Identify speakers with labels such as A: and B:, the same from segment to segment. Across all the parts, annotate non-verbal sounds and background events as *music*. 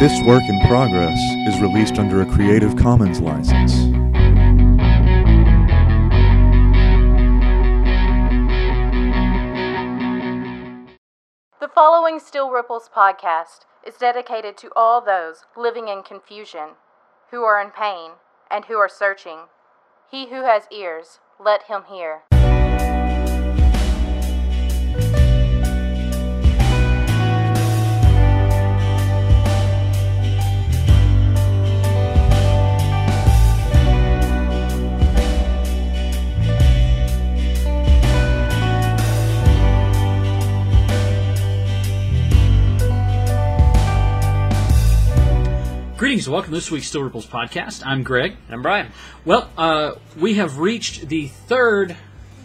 A: This work in progress is released under a Creative Commons license.
B: The following Still Ripples podcast is dedicated to all those living in confusion, who are in pain, and who are searching. He who has ears, let him hear.
C: Greetings and welcome to this week's Still Ripples podcast. I'm Greg.
D: And I'm Brian.
C: Well, uh, we have reached the third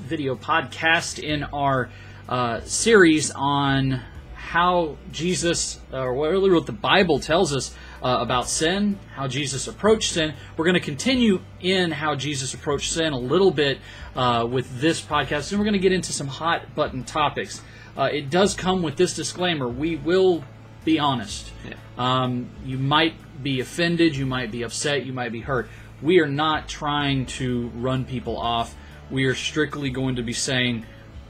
C: video podcast in our uh, series on how Jesus, or really what the Bible tells us uh, about sin, how Jesus approached sin. We're going to continue in how Jesus approached sin a little bit uh, with this podcast, and we're going to get into some hot button topics. Uh, it does come with this disclaimer: we will be honest.
D: Yeah.
C: Um, you might be offended, you might be upset, you might be hurt. We are not trying to run people off. We are strictly going to be saying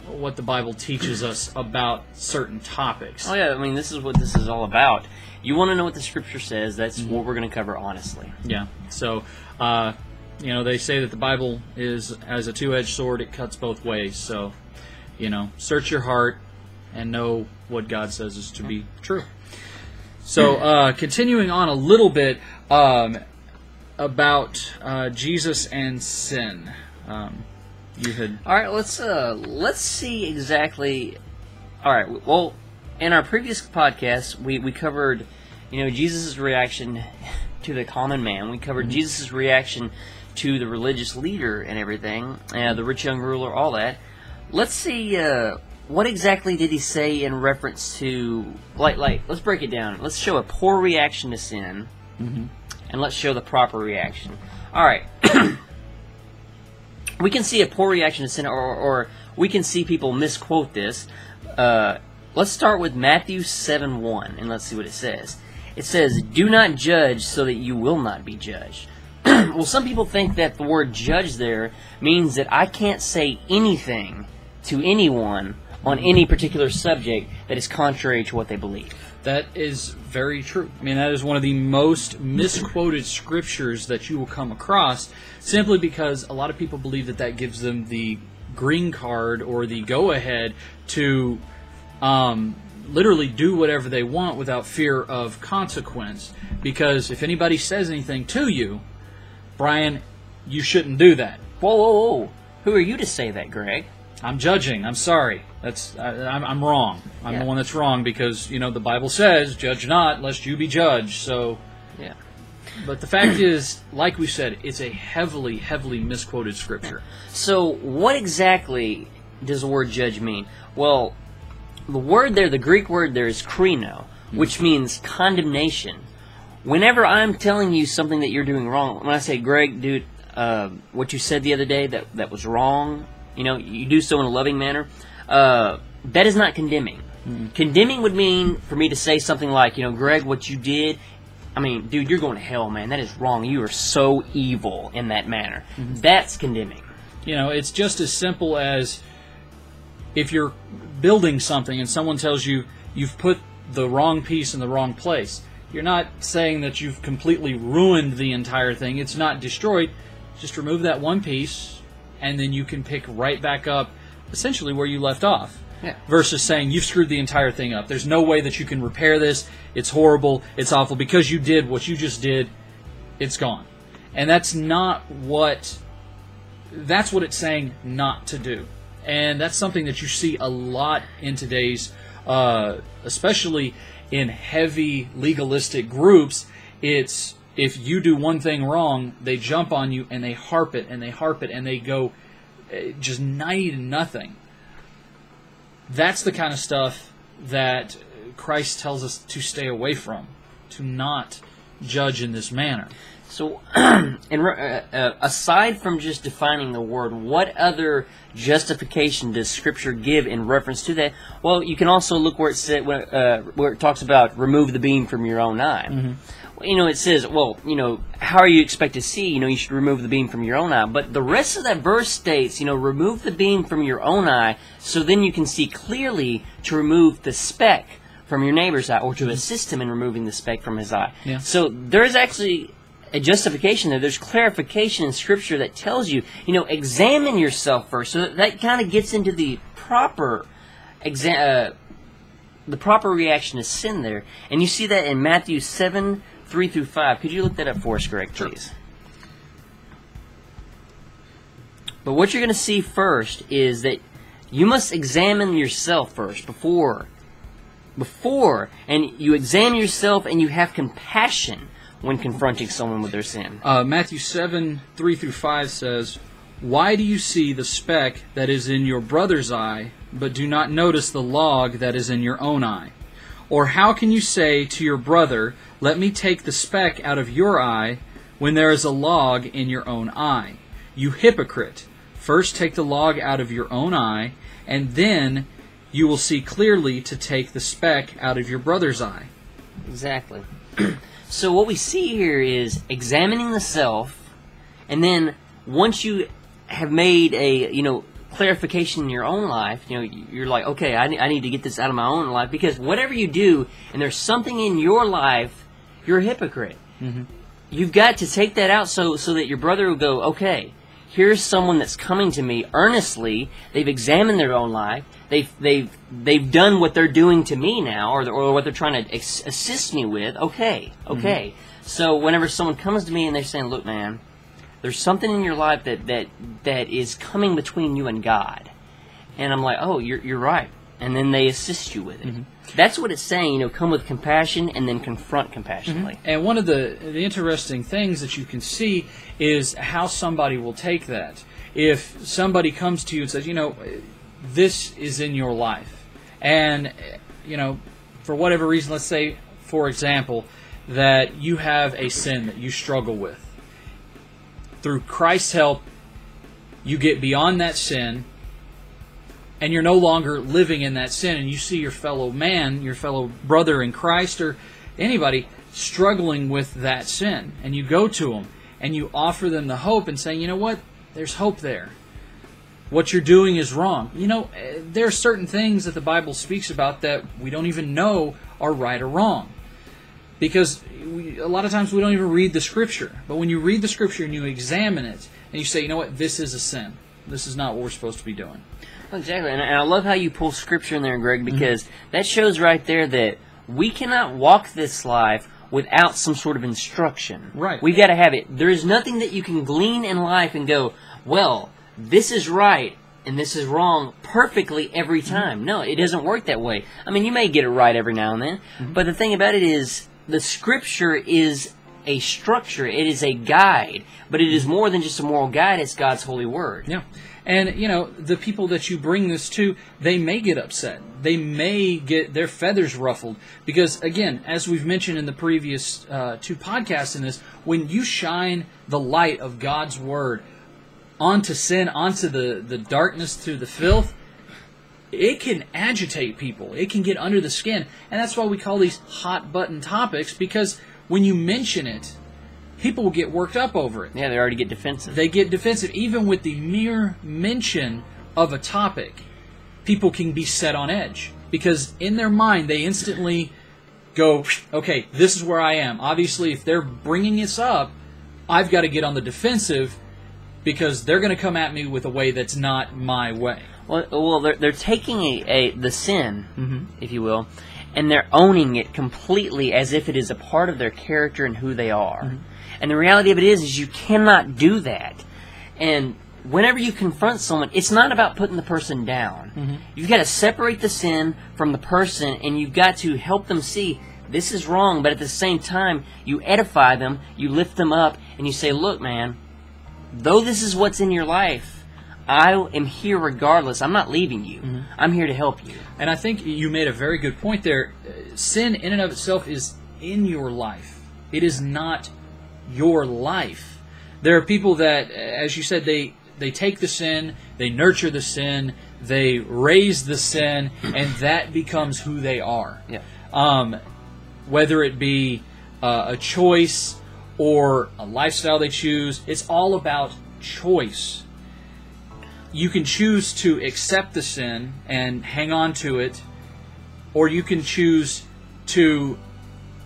C: what the Bible teaches us about certain topics.
D: Oh yeah, I mean this is what this is all about. You want to know what the scripture says? That's what we're going to cover honestly.
C: Yeah. So, uh, you know, they say that the Bible is as a two-edged sword; it cuts both ways. So, you know, search your heart and know what God says is to be true. So, uh, continuing on a little bit um, about uh, Jesus and sin. Um, you had
D: All right, let's uh let's see exactly. All right, well, in our previous podcast, we we covered, you know, Jesus' reaction *laughs* to the common man. We covered Jesus' reaction to the religious leader and everything, uh, the rich young ruler, all that. Let's see. What exactly did he say in reference to like like let's break it down. Let's show a poor reaction to sin and let's show the proper reaction. All right. *clears throat* We can see a poor reaction to sin or, or we can see people misquote this. Uh, let's start with matthew 7 1 and let's see what it says. It says do not judge so that you will not be judged. *clears throat* Well some people think that the word judge there means that i can't say anything to anyone on any particular subject that is contrary to what they believe.
C: That is very true. I mean, that is one of the most misquoted scriptures that you will come across, simply because a lot of people believe that that gives them the green card or the go ahead to um, literally do whatever they want without fear of consequence. Because if anybody says anything to you, Brian, you shouldn't do that.
D: Whoa, whoa, whoa! Who are you to say that, Greg?
C: I'm judging. I'm sorry. That's I, I'm, I'm wrong. I'm
D: Yeah.
C: the one that's wrong because you know the Bible says, "Judge not, lest you be judged." So,
D: Yeah.
C: but the fact *clears throat* is, like we said, it's a heavily, heavily misquoted scripture.
D: So, what exactly does the word judge mean? Well, the word there, the Greek word there is krino, which means condemnation. Whenever I'm telling you something that you're doing wrong, when I say, Greg, dude, uh, what you said the other day that, that was wrong, you know, you do so in a loving manner, uh, that is not condemning. Condemning would mean for me to say something like, you know, Greg, what you did, I mean, dude, you're going to hell, man. That is wrong. You are so evil in that manner. That's condemning.
C: You know, it's just as simple as if you're building something and someone tells you you've put the wrong piece in the wrong place. You're not saying that you've completely ruined the entire thing. It's not destroyed. Just remove that one piece, and then you can pick right back up essentially where you left off.
D: Yeah.
C: Versus saying you've screwed the entire thing up. There's no way that you can repair this. It's horrible. It's awful. Because you did what you just did, it's gone. And that's not what that's what it's saying not to do. And that's something that you see a lot in today's, uh, especially in heavy legalistic groups. It's if you do one thing wrong, they jump on you and they harp it and they harp it and they go uh, just 90 to nothing. That's the kind of stuff that Christ tells us to stay away from, to not judge in this manner.
D: So, *clears throat* and uh, uh, aside from just defining the word, what other justification does Scripture give in reference to that? Well, you can also look where it said where, uh, where it talks about remove the beam from your own eye. Well, you know, it says, well, you know, how are you expected to see? You know, you should remove the beam from your own eye. But the rest of that verse states, you know, remove the beam from your own eye, so then you can see clearly to remove the speck from your neighbor's eye, or to assist him in removing the speck from his eye.
C: Yeah.
D: So there is actually a justification there. There's clarification in Scripture that tells you, you know, examine yourself first. So that, that kind of gets into the proper exa- uh, the proper reaction to sin there. And you see that in Matthew 7, 3 through 5. Could you look that up for us, Greg, please? But what you're going to see first is that you must examine yourself first before before and you examine yourself and you have compassion when confronting someone with their sin.
C: Uh, Matthew 7, 3 through 5 says, Why do you see the speck that is in your brother's eye, but do not notice the log that is in your own eye? Or how can you say to your brother, Let me take the speck out of your eye, when there is a log in your own eye? You hypocrite! First take the log out of your own eye, and then you will see clearly to take the speck out of your brother's eye.
D: Exactly. *clears throat* so what we see here is examining the self, and then once you have made a you know clarification in your own life, you know you're like, okay, I, I need to get this out of my own life because whatever you do, and there's something in your life, you're a hypocrite. Mm-hmm. You've got to take that out so so that your brother will go, okay. Here's someone that's coming to me earnestly. They've examined their own life. They've they've they've done what they're doing to me now, or or what they're trying to ex- assist me with. Okay, okay. Mm-hmm. So whenever someone comes to me and they're saying, "Look, man, there's something in your life that that that is coming between you and God," and I'm like, "Oh, you're you're right," and then they assist you with it. Mm-hmm. That's what it's saying. You know, come with compassion and then confront compassionately. Mm-hmm.
C: And one of the, the interesting things that you can see is how somebody will take that. If somebody comes to you and says, you know, this is in your life, and, you know, for whatever reason, let's say, for example, that you have a sin that you struggle with. Through Christ's help, you get beyond that sin and you're no longer living in that sin and you see your fellow man, your fellow brother in Christ or anybody struggling with that sin and you go to them and you offer them the hope and say, "You know what? There's hope there. What you're doing is wrong." You know, eh, there are certain things that the Bible speaks about that we don't even know are right or wrong. Because we, a lot of times we don't even read the scripture. But when you read the scripture and you examine it and you say, "You know what? This is a sin. This is not what we're supposed to be doing."
D: Exactly, and, and I love how you pull scripture in there, Greg, mm-hmm. because that shows right there that we cannot walk this life without some sort of instruction.
C: Right.
D: We've got to have it. There is nothing that you can glean in life and go, well, this is right and this is wrong perfectly every mm-hmm. time. No, it doesn't work that way. I mean, you may get it right every now and then, mm-hmm. but the thing about it is, the scripture is a structure. It is a guide, but it is more than just a moral guide. It's God's holy word.
C: Yeah. And, you know, the people that you bring this to, they may get upset. They may get their feathers ruffled. Because, again, as we've mentioned in the previous uh, two podcasts in this, when you shine the light of God's Word onto sin, onto the, the darkness, to the filth, it can agitate people. It can get under the skin. And that's why we call these hot button topics, because when you mention it, people will get worked up over it
D: Yeah, they already get defensive.
C: they get defensive even with the mere mention of a topic people can be set on edge because in their mind they instantly go okay this is where i am obviously if they're bringing this up i've got to get on the defensive because they're going to come at me with a way that's not my way
D: Well, well, they're they're taking a, a the sin,
C: Mm-hmm.
D: if you will, and they're owning it completely as if it is a part of their character and who they are.
C: Mm-hmm.
D: And the reality of it is, is you cannot do that. And whenever you confront someone, it's not about putting the person down.
C: Mm-hmm.
D: You've got to separate the sin from the person, and you've got to help them see this is wrong. But at the same time, you edify them, you lift them up, and you say, "Look, man, though this is what's in your life, I am here regardless. I'm not leaving you.
C: Mm-hmm.
D: I'm here to help you.
C: And I think you made a very good point there. Sin, in and of itself, is in your life. It is not your life. There are people that, as you said, they they take the sin, they nurture the sin, they raise the sin, *clears throat* and that becomes who they are.
D: Yeah.
C: Um, whether it be uh, a choice or a lifestyle they choose, it's all about choice. You can choose to accept the sin and hang on to it, or you can choose to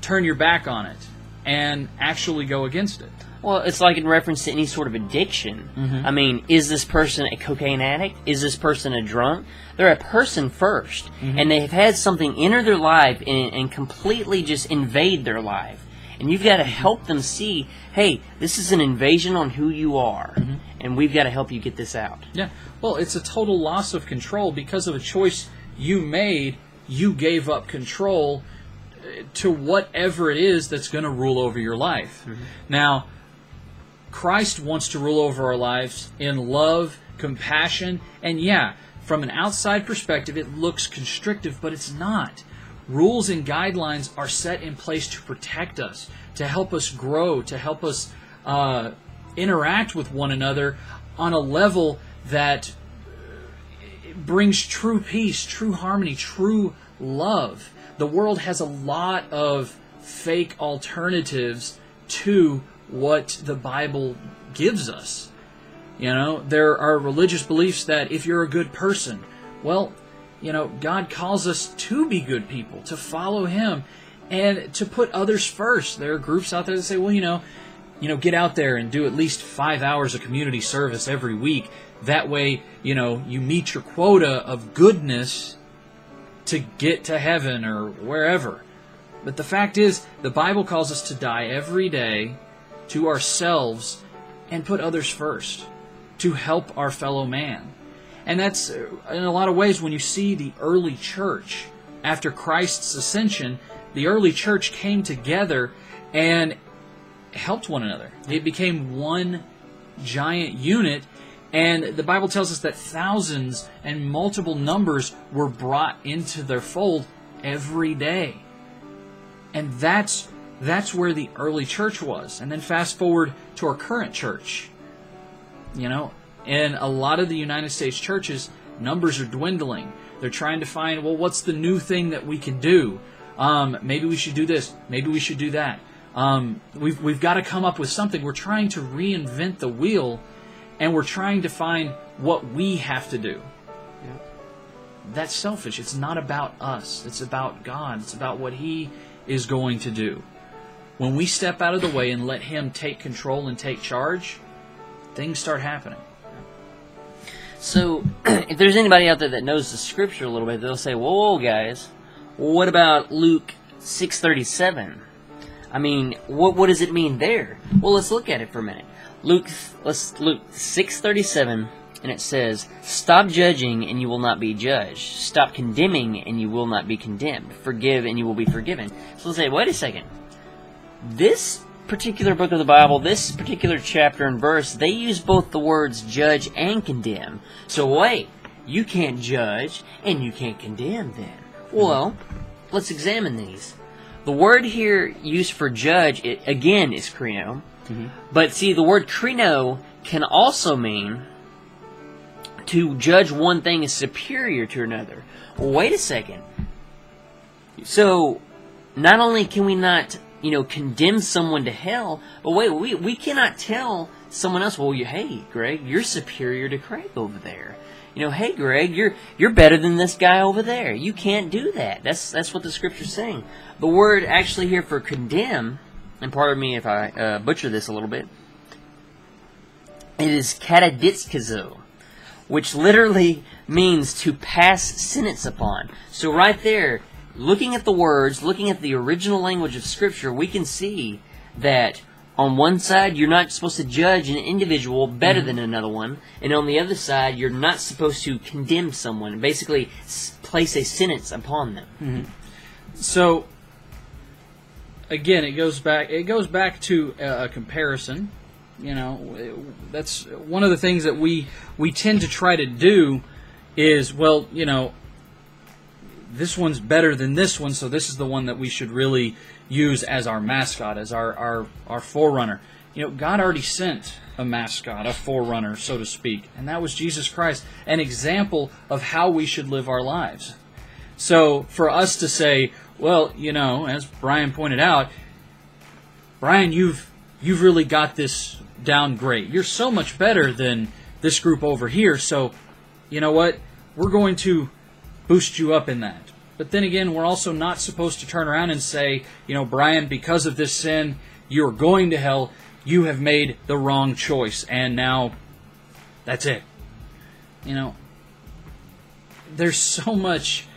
C: turn your back on it and actually go against it.
D: Well, it's like in reference to any sort of addiction. Mm-hmm. I mean, is this person a cocaine addict? Is this person a drunk? They're a person 1st mm-hmm. and they have had something enter their life and, and completely just invade their life. And you've got to help them see, hey, this is an invasion on who you are, mm-hmm. And we've got to help you get this out.
C: Yeah. Well, it's a total loss of control because of a choice you made. You gave up control uh, to whatever it is that's going to rule over your life. Now, Christ wants to rule over our lives in love, compassion, and yeah, from an outside perspective, it looks constrictive, but it's not. Rules and guidelines are set in place to protect us, to help us grow, to help us uh, interact with one another on a level that brings true peace, true harmony, true love. The world has a lot of fake alternatives to what the Bible gives us. You know, there are religious beliefs that if you're a good person, well, you know, God calls us to be good people, to follow Him, and to put others first. There are groups out there that say, well, you know, you know, get out there and do at least five hours of community service every week. That way, you know, you meet your quota of goodness to get to heaven or wherever. But the fact is, the Bible calls us to die every day to ourselves and put others first, to help our fellow man. And that's, uh, in a lot of ways, when you see the early church after Christ's ascension, the early church came together and helped one another. It became one giant unit, and the Bible tells us that thousands and multiple numbers were brought into their fold every day. And that's that's where the early church was. And then fast forward to our current church. You know, in a lot of the United States churches, numbers are dwindling. They're trying to find, well, what's the new thing that we can do? Um, maybe we should do this. Maybe we should do that. Um, we've, we've got to come up with something. We're trying to reinvent the wheel, and we're trying to find what we have to do. That's selfish. It's not about us. It's about God. It's about what He is going to do. When we step out of the way and let Him take control and take charge, things start happening.
D: So, *clears throat* if there's anybody out there that knows the scripture a little bit, they'll say, "Whoa, guys, what about Luke 6:37? I mean, what what does it mean there?" Well, let's look at it for a minute. Luke, let's Luke 6:37, and it says, "Stop judging, and you will not be judged. Stop condemning, and you will not be condemned. Forgive, and you will be forgiven." So let's say, wait a second. This particular book of the Bible, this particular chapter and verse, they use both the words judge and condemn. So wait, you can't judge and you can't condemn then. Well, let's examine these. The word here used for judge, it, again, is krino. Mm-hmm. But see, the word krino can also mean to judge one thing as superior to another. Wait a second. So, not only can we not, you know, condemn someone to hell, but wait, we, we cannot tell someone else, well, you, hey, Greg, you're superior to Craig over there. You know, hey, Greg, you're you're better than this guy over there. You can't do that. That's that's what the scripture's saying. The word actually here for condemn, and pardon me if I uh, butcher this a little bit, it is kataditskazo, which literally means to pass sentence upon. So right there, looking at the words, looking at the original language of Scripture, we can see that on one side you're not supposed to judge an individual better than another one, and on the other side you're not supposed to condemn someone, basically s- place a sentence upon them.
C: So again, it goes back. It goes back to a, comparison. You know, that's one of the things that we we tend to try to do is well, you know, this one's better than this one, so this is the one that we should really use as our mascot, as our, our, our forerunner. You know, God already sent a mascot, a forerunner, so to speak, and that was Jesus Christ, an example of how we should live our lives. So for us to say, well, you know, as Brian pointed out, Brian, you've you've really got this down great. You're so much better than this group over here. So, you know what? We're going to boost you up in that. But then again, we're also not supposed to turn around and say, you know, Brian, because of this sin, you're going to hell. You have made the wrong choice, and now that's it. You know, there's so much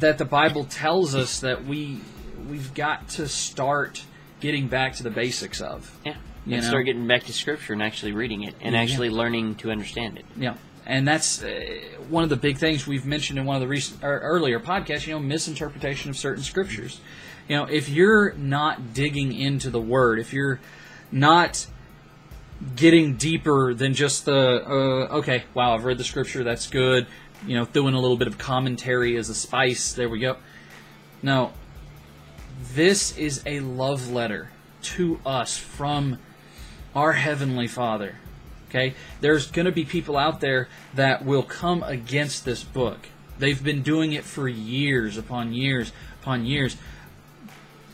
C: that the Bible tells us that we we've got to start getting back to the basics of.
D: Yeah.
C: You
D: and
C: know?
D: start getting back to scripture and actually reading it and
C: Yeah.
D: actually learning to understand it.
C: Yeah, and that's uh, one of the big things we've mentioned in one of the recent or earlier podcasts. You know, misinterpretation of certain scriptures. You know, if you're not digging into the Word, if you're not getting deeper than just the uh, okay, wow, I've read the scripture, that's good. You know, throwing a little bit of commentary as a spice. There we go. Now, this is a love letter to us from our heavenly Father. Okay? There's going to be people out there that will come against this book. They've been doing it for years upon years upon years.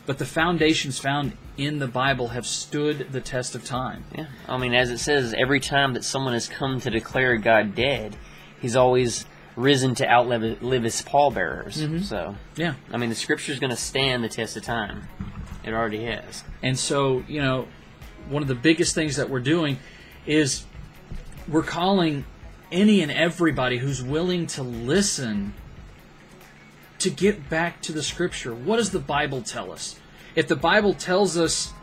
C: But the foundations found in the Bible have stood the test of time.
D: Yeah. I mean, as it says, every time that someone has come to declare God dead, he's always risen to outlive live his pallbearers. Mm-hmm. So,
C: Yeah.
D: I mean, the scripture's going to stand the test of time. It already has.
C: And so, you know, one of the biggest things that we're doing is we're calling any and everybody who's willing to listen to get back to the scripture. What does the Bible tell us? If the Bible tells us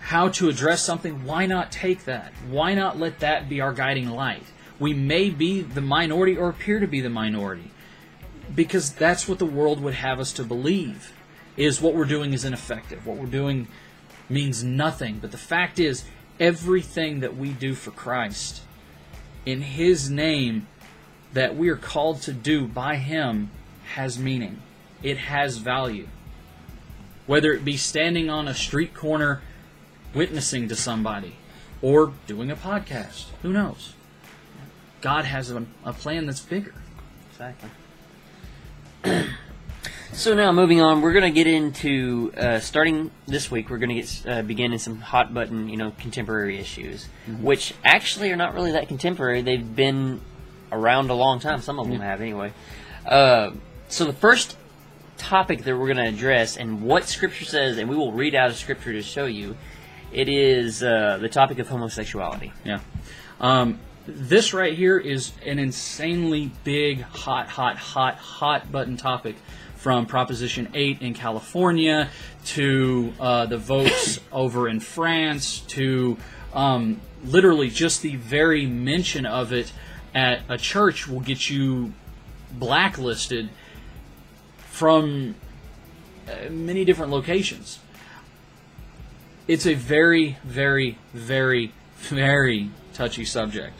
C: how to address something, why not take that? Why not let that be our guiding light? We may be the minority or appear to be the minority because that's what the world would have us to believe is what we're doing is ineffective. What we're doing means nothing. But the fact is, everything that we do for Christ in His name that we are called to do by Him has meaning. It has value. Whether it be standing on a street corner witnessing to somebody or doing a podcast, who knows? God has a, a plan that's bigger.
D: Exactly. *clears throat* so now, moving on, we're going to get into uh, starting this week. We're going to get uh, begin in some hot button, you know, contemporary issues, which actually are not really that contemporary. They've been around a long time. Some of them have, anyway. Uh, so the first topic that we're going to address, and what Scripture says, and we will read out of Scripture to show you, it is uh, the topic of homosexuality.
C: Yeah. Um, this right here is an insanely big, hot, hot, hot, hot button topic from Proposition 8 in California to uh, the votes *coughs* over in France to um, literally just the very mention of it at a church will get you blacklisted from uh, many different locations. It's a very, very, very, very touchy subject.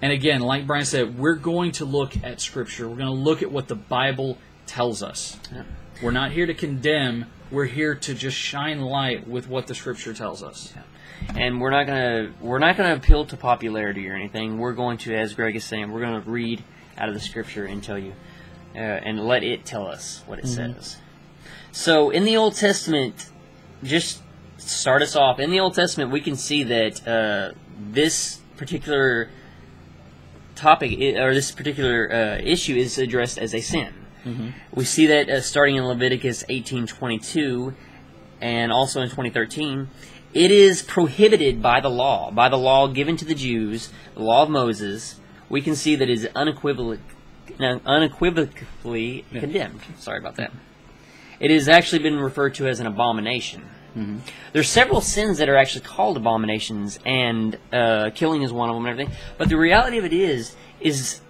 C: And again, like Brian said, we're going to look at Scripture. We're going to look at what the Bible tells us. We're not here to condemn. We're here to just shine light with what the Scripture tells us.
D: and we're not gonna we're not gonna appeal to popularity or anything. We're going to, as Greg is saying, we're gonna read out of the scripture and tell you, uh, and let it tell us what it says. So in the Old Testament, just start us off. In the Old Testament, we can see that uh, this particular topic or this particular uh, issue is addressed as a sin. We see that uh, starting in Leviticus 18:22 and also in 2013, it is prohibited by the law, by the law given to the Jews, the law of Moses. We can see that it is unequivoc- no, unequivocally condemned. Sorry about that. It has actually been referred to as an abomination. Mm-hmm. There's several sins that are actually called abominations, and uh, killing is one of them and everything. But the reality of it is, is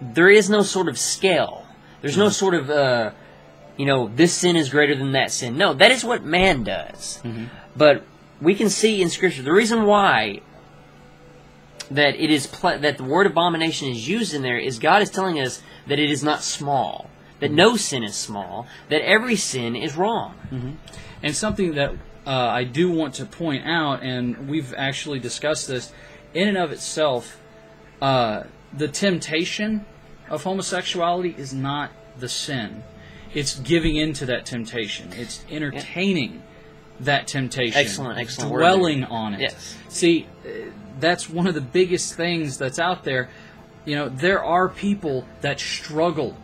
D: there is no sort of scale. There's no mm-hmm. sort of, uh, you know, this sin is greater than that sin. No, that is what man does. Mm-hmm. But we can see in Scripture the reason why that it is ple- that the word abomination is used in there is God is telling us that it is not small, that no sin is small, that every sin is wrong.
C: And something that uh, I do want to point out, and we've actually discussed this, in and of itself, uh, the temptation of homosexuality is not the sin. It's giving into that temptation. It's entertaining that temptation.
D: Excellent, excellent
C: Dwelling on it.
D: Yes.
C: See, uh, that's one of the biggest things that's out there. You know, there are people that struggle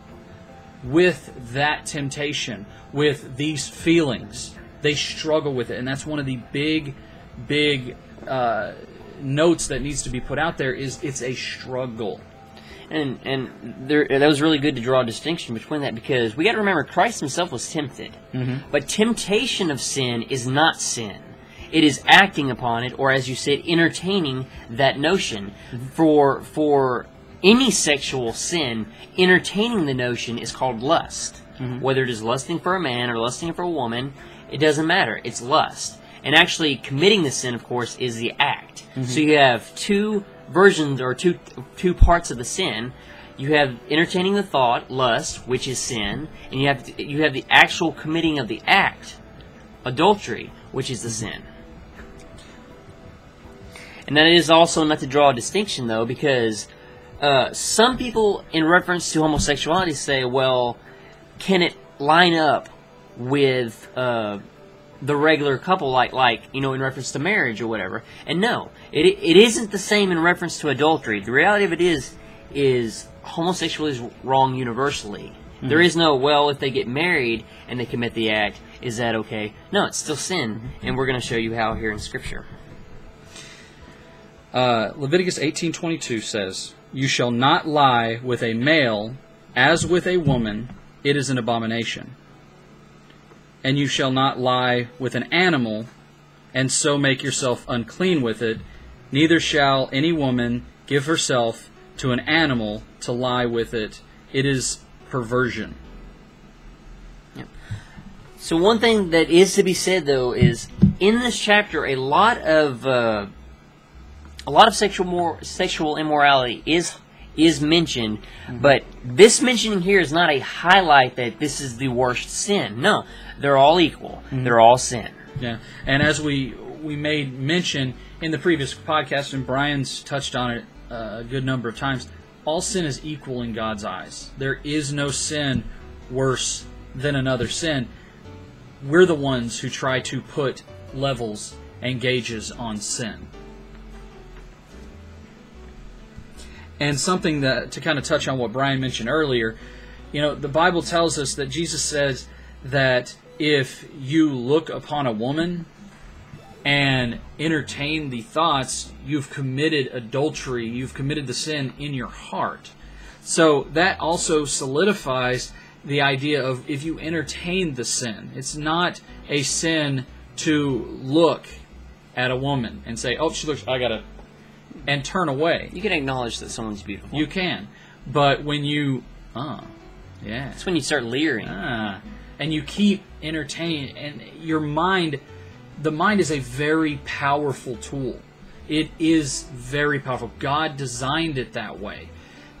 C: with that temptation, with these feelings. They struggle with it, and that's one of the big, big uh, notes that needs to be put out there. Is it's a struggle.
D: And and there, that was really good to draw a distinction between that because we got to remember Christ Himself was tempted, mm-hmm. but temptation of sin is not sin. It is acting upon it, or as you said, entertaining that notion. Mm-hmm. For for any sexual sin, entertaining the notion is called lust. Mm-hmm. Whether it is lusting for a man or lusting for a woman, it doesn't matter. It's lust. And actually, committing the sin, of course, is the act. So you have two versions or two two parts of the sin. You have entertaining the thought, lust, which is sin, and you have you have the actual committing of the act, adultery, which is the sin. And that is also not to draw a distinction, though, because uh, some people, in reference to homosexuality, say, well, can it line up with uh, the regular couple, like, like you know, in reference to marriage or whatever? And no, it, it isn't the same in reference to adultery. The reality of it is, is homosexuality is wrong universally. There is no, well, if they get married and they commit the act, is that okay? No, it's still sin, and we're going to show you how here in Scripture.
C: Uh, Leviticus 18:22 says, "You shall not lie with a male as with a woman; it is an abomination. And you shall not lie with an animal, and so make yourself unclean with it. Neither shall any woman give herself to an animal to lie with it; it is perversion."
D: So one thing that is to be said though is in this chapter a lot of uh, a lot of sexual sexual immorality is is mentioned, but this mentioning here is not a highlight that this is the worst sin. No, they're all equal. They're all sin.
C: Yeah, and as we we made mention in the previous podcast, and Brian's touched on it uh, a good number of times, all sin is equal in God's eyes. There is no sin worse than another sin. We're the ones who try to put levels and gauges on sin. And something that to kind of touch on what Brian mentioned earlier, you know, the Bible tells us that Jesus says that if you look upon a woman and entertain the thoughts, you've committed adultery, you've committed the sin in your heart. So that also solidifies the idea of if you entertain the sin, it's not a sin to look at a woman and say, "Oh, she looks, I gotta," and turn away.
D: You can acknowledge that someone's beautiful.
C: You can, but when you, oh, yeah,
D: That's when you start leering.
C: ah, and you keep entertaining, and your mind, the mind is a very powerful tool. It is very powerful. God designed it that way,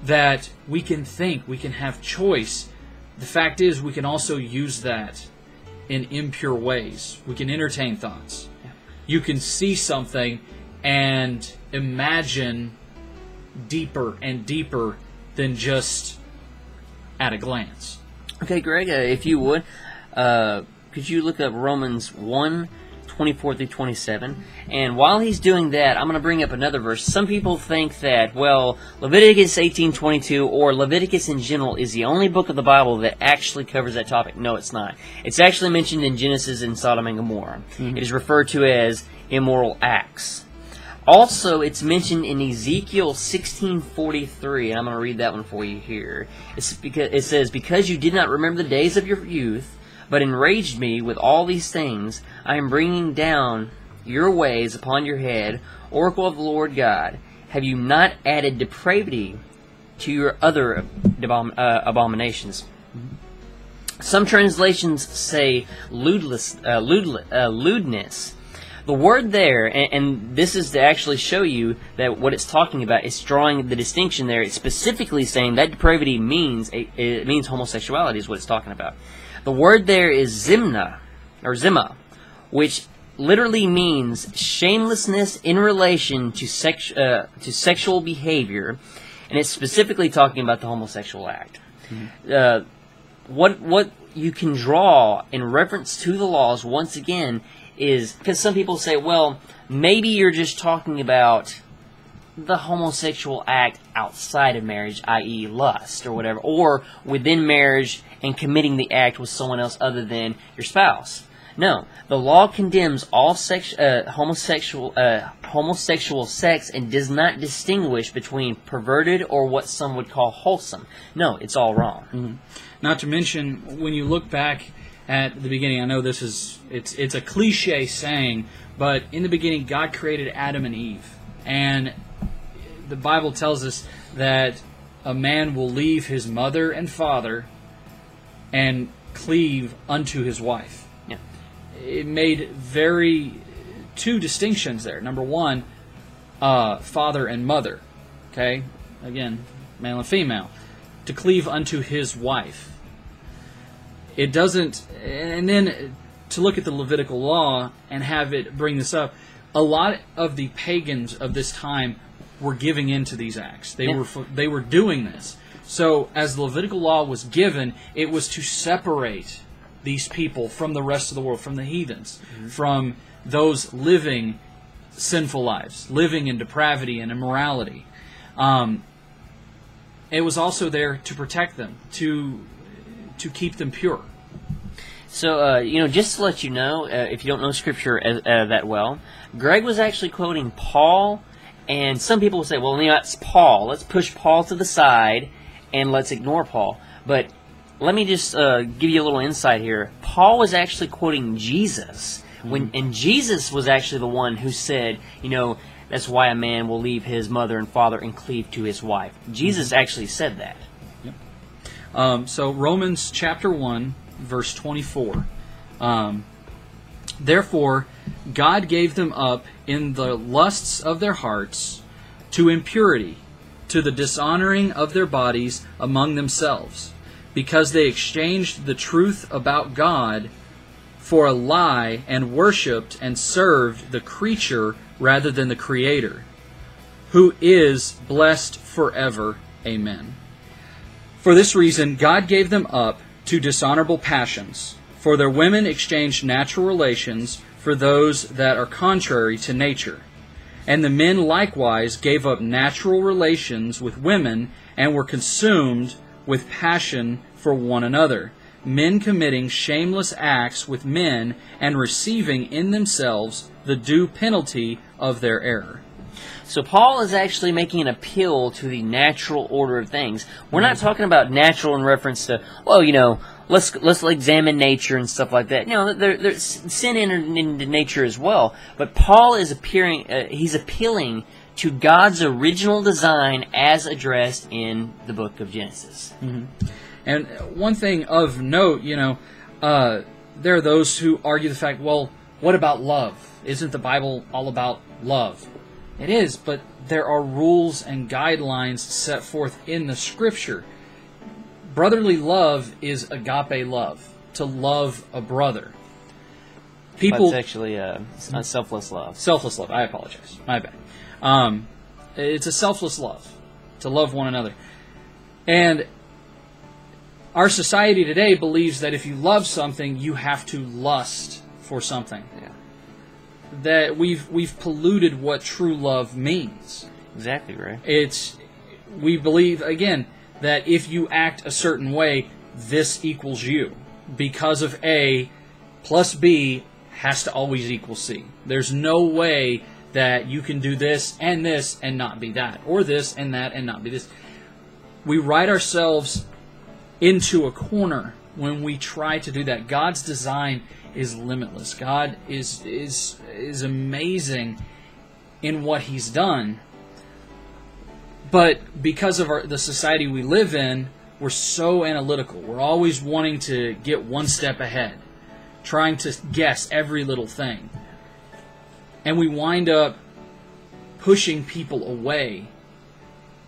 C: that we can think, we can have choice. The fact is, we can also use that in impure ways. We can entertain thoughts. You can see something and imagine deeper and deeper than just at a glance.
D: Okay, Greg, uh, if you would, uh, could you look up Romans 1, 24 through 27? And while he's doing that, I'm going to bring up another verse. Some people think that, well, Leviticus 18:22 or Leviticus in general is the only book of the Bible that actually covers that topic. No, it's not. It's actually mentioned in Genesis and Sodom and Gomorrah. It is referred to as immoral acts. Also, it's mentioned in Ezekiel 16:43, and I'm going to read that one for you here. It's because it says, "Because you did not remember the days of your youth, but enraged me with all these things, I am bringing down your ways upon your head, oracle of the Lord God. Have you not added depravity to your other abom- uh, abominations?" Some translations say lewdless, uh, lewdl- uh, lewdness. The word there, and, and this is to actually show you that what it's talking about is drawing the distinction there. It's specifically saying that depravity means it means homosexuality is what it's talking about. The word there is zimna or zima, which literally means shamelessness in relation to sex uh, to sexual behavior, and it's specifically talking about the homosexual act. Uh, what what you can draw in reference to the laws once again is because some people say, well, maybe you're just talking about the homosexual act outside of marriage, i.e., lust or whatever, or within marriage and committing the act with someone else other than your spouse. No, the law condemns all sex, uh, homosexual uh, homosexual sex and does not distinguish between perverted or what some would call wholesome. No, it's all wrong.
C: Not to mention, when you look back at the beginning, I know this is it's it's a cliche saying, but in the beginning, God created Adam and Eve, and the Bible tells us that a man will leave his mother and father and cleave unto his wife.
D: Yeah.
C: It made very two distinctions there. Number one, uh, father and mother. Okay, again, male and female, to cleave unto his wife. It doesn't, and then to look at the Levitical law and have it bring this up. A lot of the pagans of this time were giving in to these acts. They
D: Yeah.
C: were they were doing this. So as the Levitical law was given, it was to separate these people from the rest of the world, from the heathens, from those living sinful lives, living in depravity and immorality. Um, it was also there to protect them, to to keep them pure.
D: So, uh, you know, just to let you know, uh, if you don't know Scripture as, uh, that well, Greg was actually quoting Paul, and some people will say, well, you know, that's Paul. Let's push Paul to the side, and let's ignore Paul. But let me just uh, give you a little insight here. Paul was actually quoting Jesus, when, and Jesus was actually the one who said, you know, that's why a man will leave his mother and father and cleave to his wife. Jesus actually said that.
C: Um, so Romans chapter one, verse twenty-four. Um, Therefore, God gave them up in the lusts of their hearts to impurity, to the dishonoring of their bodies among themselves, because they exchanged the truth about God for a lie and worshipped and served the creature rather than the Creator, who is blessed forever. Amen. For this reason, God gave them up to dishonorable passions. For their women exchanged natural relations for those that are contrary to nature. And the men likewise gave up natural relations with women and were consumed with passion for one another, men committing shameless acts with men and receiving in themselves the due penalty of their error.
D: So Paul is actually making an appeal to the natural order of things. We're not talking about natural in reference to, well, you know, let's let's examine nature and stuff like that. You know, there, there's sin entered into nature as well. But Paul is appearing, uh, he's appealing to God's original design as addressed in the book of Genesis.
C: And one thing of note, you know, uh, there are those who argue the fact, well, what about love? Isn't the Bible all about love? It is, but there are rules and guidelines set forth in the Scripture. Brotherly love is agape love, to love a brother. People,
D: That's actually uh, it's not selfless love.
C: selfless love. I apologize. My bad. Um, it's a selfless love to love one another, and our society today believes that if you love something, you have to lust for something.
D: Yeah.
C: That we've we've polluted what true love means.
D: Exactly, right?
C: It's we believe again that if you act a certain way, this equals you because of A plus B has to always equal C. There's no way that you can do this and this and not be that, or this and that and not be this. We write ourselves into a corner when we try to do that. God's design is limitless. God is is is amazing in what He's done. But because of our, the society we live in, we're so analytical. We're always wanting to get one step ahead, trying to guess every little thing. and we wind up pushing people away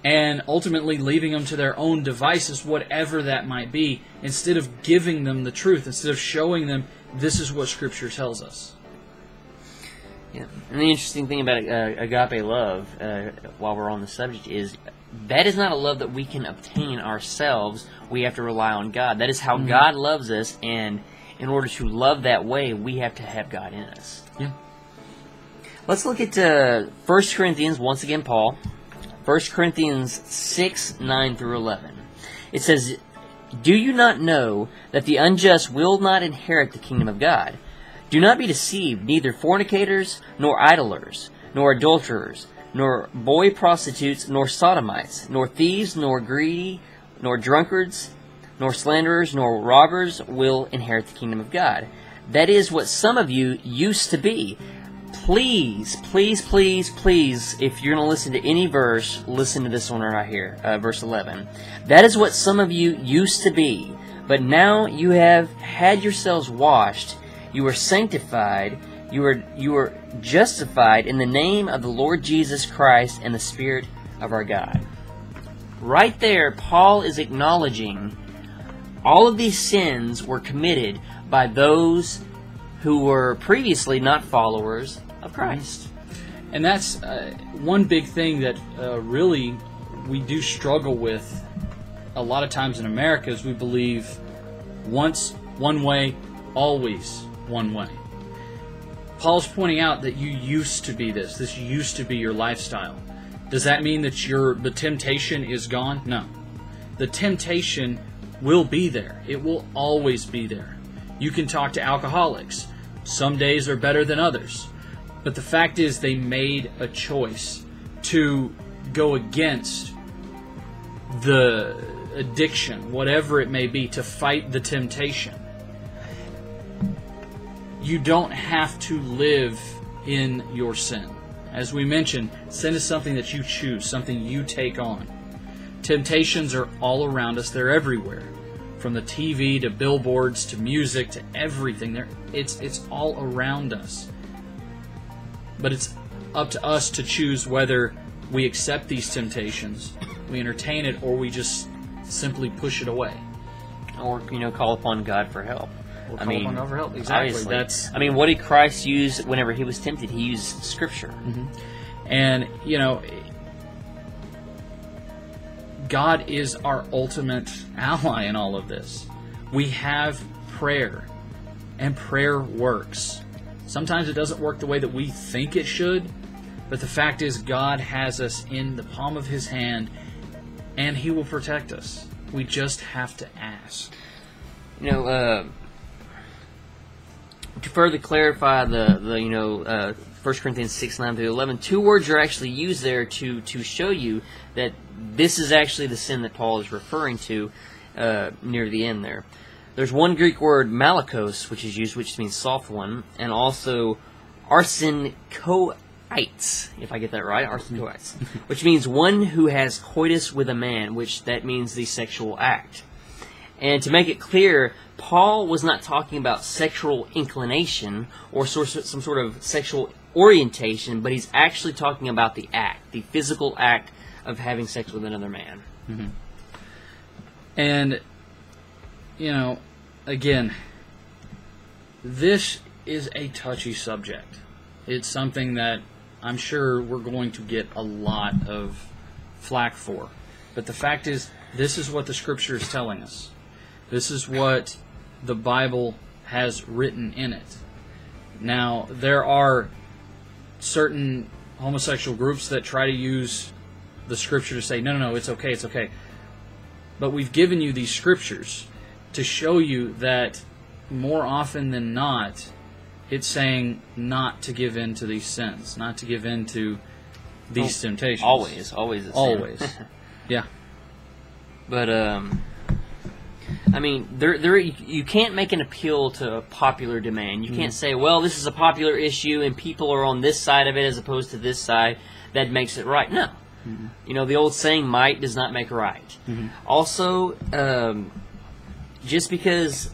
C: and ultimately leaving them to their own devices, whatever that might be, instead of giving them the truth, instead of showing them this is what Scripture tells us.
D: Yeah. And the interesting thing about uh, agape love, uh, while we're on the subject, is that is not a love that we can obtain ourselves. We have to rely on God. That is how
C: Mm-hmm.
D: God loves us, and in order to love that way, we have to have God in us.
C: Yeah.
D: Let's look at uh, 1 Corinthians, once again, Paul. 1 Corinthians 6, 9 through 11. It says, Do you not know that the unjust will not inherit the kingdom of God? Do not be deceived, neither fornicators, nor idlers, nor adulterers, nor boy prostitutes, nor sodomites, nor thieves, nor greedy, nor drunkards, nor slanderers, nor robbers will inherit the kingdom of God. That is what some of you used to be. Please, please, please, please, if you're going to listen to any verse, listen to this one right here, uh, verse 11. That is what some of you used to be, but now you have had yourselves washed, you are sanctified, you are you are justified in the name of the Lord Jesus Christ and the Spirit of our God. Right there, Paul is acknowledging all of these sins were committed by those who were previously not followers of Christ.
C: And that's uh, one big thing that uh, really we do struggle with a lot of times in America is we believe once one way, always one way. Paul's pointing out that you used to be this. This used to be your lifestyle. Does that mean that your the temptation is gone? No. The temptation will be there. It will always be there. You can talk to alcoholics. Some days are better than others. But the fact is, they made a choice to go against the addiction, whatever it may be, to fight the temptation. You don't have to live in your sin. As we mentioned, sin is something that you choose, something you take on. Temptations are all around us, they're everywhere. From the TV to billboards to music to everything. It's, it's all around us. But it's up to us to choose whether we accept these temptations, we entertain it, or we just simply push it away.
D: Or, you know, call upon God for help.
C: Or
D: I
C: call
D: mean,
C: upon God for help. Exactly.
D: obviously.
C: That's-
D: I mean, what did Christ use whenever he was tempted? He used Scripture. Mm-hmm.
C: And, you know, God is our ultimate ally in all of this. We have prayer, and prayer works. Sometimes it doesn't work the way that we think it should, but the fact is, God has us in the palm of His hand, and He will protect us. We just have to ask.
D: You know, uh, to further clarify the, the you know, uh, 1 Corinthians 6, 9 through 11, two words are actually used there to, to show you that this is actually the sin that Paul is referring to uh, near the end there. There's one Greek word, malakos, which is used, which means soft one, and also arsenkoites, if I get that right, arsenkoites, *laughs* which means one who has coitus with a man, which that means the sexual act. And to make it clear, Paul was not talking about sexual inclination or some sort of sexual orientation, but he's actually talking about the act, the physical act of having sex with another man. Mm-hmm.
C: And, you know, again, this is a touchy subject. It's something that I'm sure we're going to get a lot of flack for. But the fact is, this is what the scripture is telling us. This is what the Bible has written in it. Now, there are certain homosexual groups that try to use the scripture to say, no, no, no, it's okay, it's okay. But we've given you these scriptures to show you that more often than not, it's saying not to give in to these sins, not to give in to these temptations.
D: Always, always.
C: Always. *laughs* yeah.
D: But um, I mean, there, there, you, you can't make an appeal to a popular demand. You can't say, "Well, this is a popular issue, and people are on this side of it as opposed to this side." That makes it right. No, you know the old saying, "Might does not make right." Also, um, just because,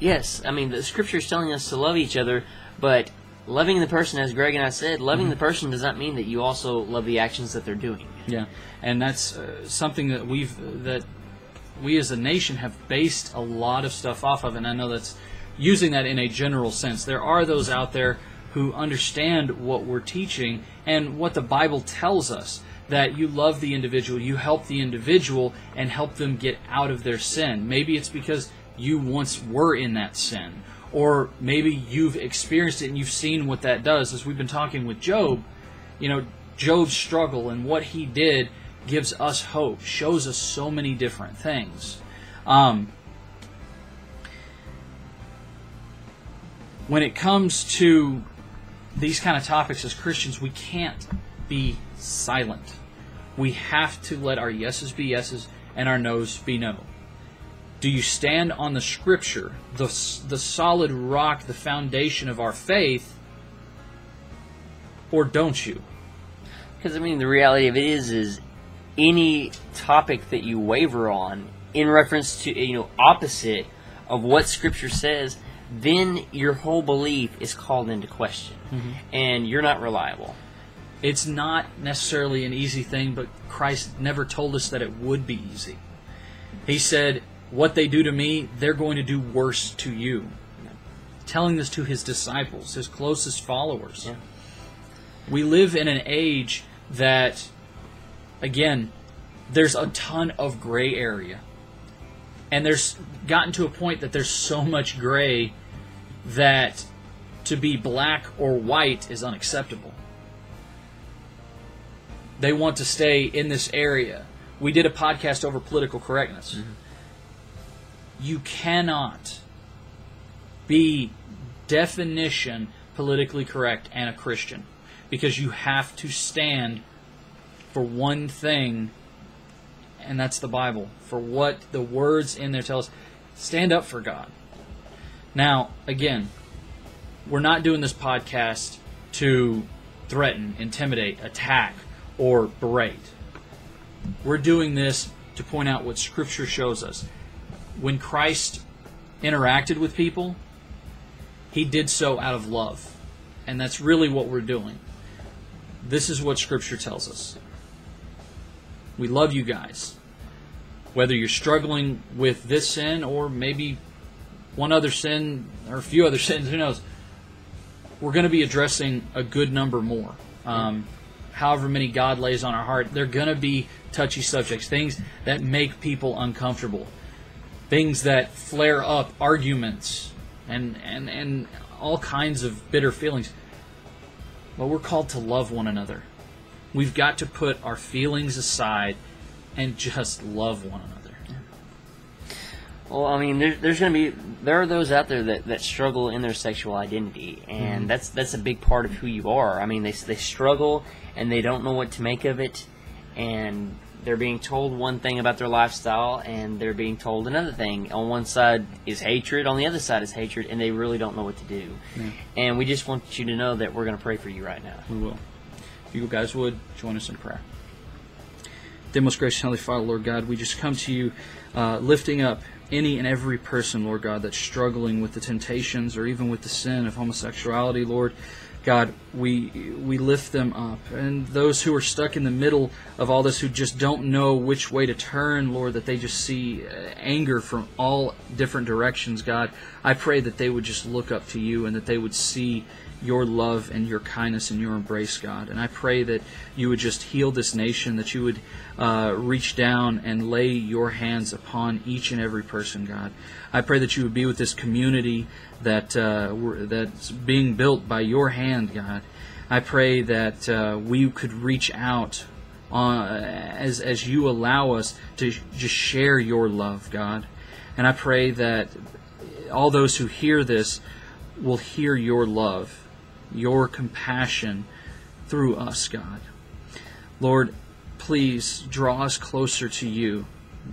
D: yes, I mean the scripture is telling us to love each other, but loving the person, as Greg and I said, loving the person does not mean that you also love the actions that they're doing.
C: Yeah, and that's uh, something that we've that we as a nation have based a lot of stuff off of, and I know that's using that in a general sense. There are those out there who understand what we're teaching and what the Bible tells us that you love the individual, you help the individual, and help them get out of their sin. Maybe it's because you once were in that sin, or maybe you've experienced it and you've seen what that does. As we've been talking with Job, you know, Job's struggle and what he did gives us hope, shows us so many different things. Um, when it comes to these kind of topics as Christians, we can't be silent. We have to let our yeses be yeses and our noes be no. Do you stand on the scripture, the, the solid rock, the foundation of our faith, or don't you?
D: Because I mean, the reality of it is, is any topic that you waver on in reference to you know opposite of what Scripture says, then your whole belief is called into question, mm-hmm. and you're not reliable.
C: It's not necessarily an easy thing, but Christ never told us that it would be easy. He said, What they do to me, they're going to do worse to you. Telling this to his disciples, his closest followers.
D: Yeah.
C: We live in an age that, again, there's a ton of gray area. And there's gotten to a point that there's so much gray that to be black or white is unacceptable. They want to stay in this area. We did a podcast over political correctness. Mm-hmm. You cannot be definition politically correct and a Christian because you have to stand for one thing and that's the Bible. For what the words in there tell us, stand up for God. Now, again, we're not doing this podcast to threaten, intimidate, attack, or berate. We're doing this to point out what Scripture shows us. When Christ interacted with people, he did so out of love. And that's really what we're doing. This is what Scripture tells us. We love you guys. Whether you're struggling with this sin or maybe one other sin or a few other *laughs* sins, who knows? We're going to be addressing a good number more. Um, however many God lays on our heart, they're going to be touchy subjects, things that make people uncomfortable, things that flare up arguments and, and, and all kinds of bitter feelings. But we're called to love one another. We've got to put our feelings aside and just love one another.
D: Well, I mean, there, there's going to be there are those out there that, that struggle in their sexual identity, and
C: Mm-hmm.
D: that's that's a big part of who you are. I mean, they they struggle and they don't know what to make of it, and they're being told one thing about their lifestyle, and they're being told another thing. On one side is hatred, on the other side is hatred, and they really don't know what to do. And we just want you to know that we're going to pray for you right now.
C: We will. If you guys would, join us in prayer. Dear most gracious Heavenly Father, Lord God, we just come to you uh, lifting up any and every person, Lord God, that's struggling with the temptations or even with the sin of homosexuality, Lord. God, we we lift them up, and those who are stuck in the middle of all this, who just don't know which way to turn, Lord, that they just see uh, anger from all different directions. God, I pray that they would just look up to you and that they would see your love and your kindness and your embrace, God. And I pray that you would just heal this nation, that you would uh, reach down and lay your hands upon each and every person, God. I pray that you would be with this community that uh, that's being built by your hand, God. I pray that uh, we could reach out uh, as as you allow us to just share your love, God. And I pray that all those who hear this will hear your love, your compassion through us, God. Lord, please draw us closer to you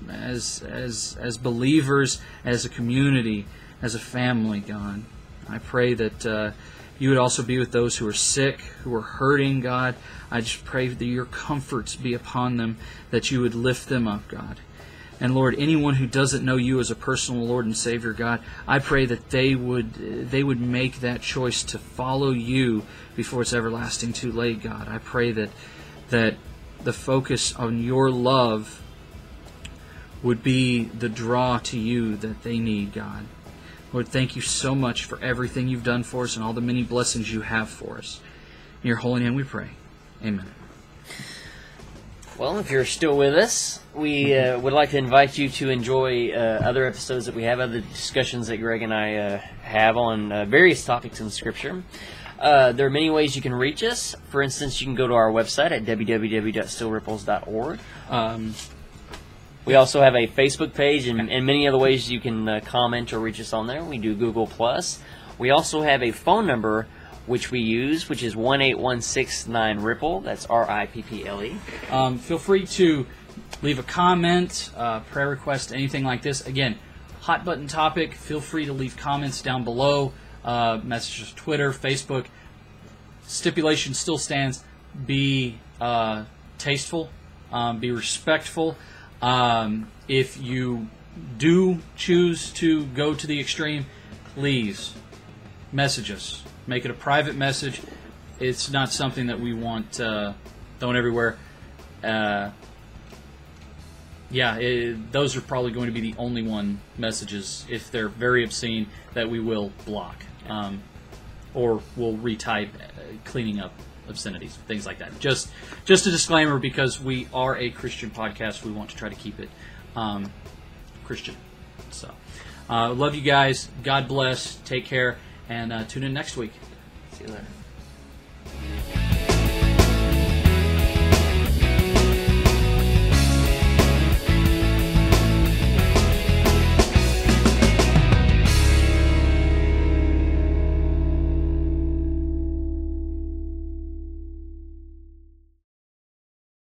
C: as as as believers, as a community, as a family, God. I pray that uh, you would also be with those who are sick, who are hurting, God. I just pray that your comforts be upon them, that you would lift them up, God. And Lord, anyone who doesn't know you as a personal Lord and Savior, God, I pray that they would they would make that choice to follow you before it's everlasting too late, God. I pray that that the focus on your love would be the draw to you that they need, God. Lord, thank you so much for everything you've done for us and all the many blessings you have for us. In your holy name we pray. Amen.
D: Well, if you're still with us, we uh, would like to invite you to enjoy uh, other episodes that we have, other discussions that Greg and I uh, have on uh, various topics in Scripture. Uh, there are many ways you can reach us. For instance, you can go to our website at www.stillripples.org.
C: Um,
D: We also have a Facebook page and, and many other ways you can uh, comment or reach us on there. We do Google Plus. We also have a phone number which we use, which is one eight one six nine Ripple. That's R I P P L E.
C: Um, feel free to leave a comment, uh, prayer request, anything like this. Again, hot button topic. Feel free to leave comments down below. Uh, messages, Twitter, Facebook. Stipulation still stands. Be uh, tasteful. Um, be respectful. Um, if you do choose to go to the extreme, please message us. Make it a private message. It's not something that we want uh, thrown everywhere. Uh, yeah, it, those are probably going to be the only one messages if they're very obscene that we will block, um, or we'll retype, uh, cleaning up obscenities, things like that. Just, just a disclaimer because we are a Christian podcast. We want to try to keep it um, Christian. So, uh, love you guys. God bless. Take care, and uh, tune in next week.
D: See you later.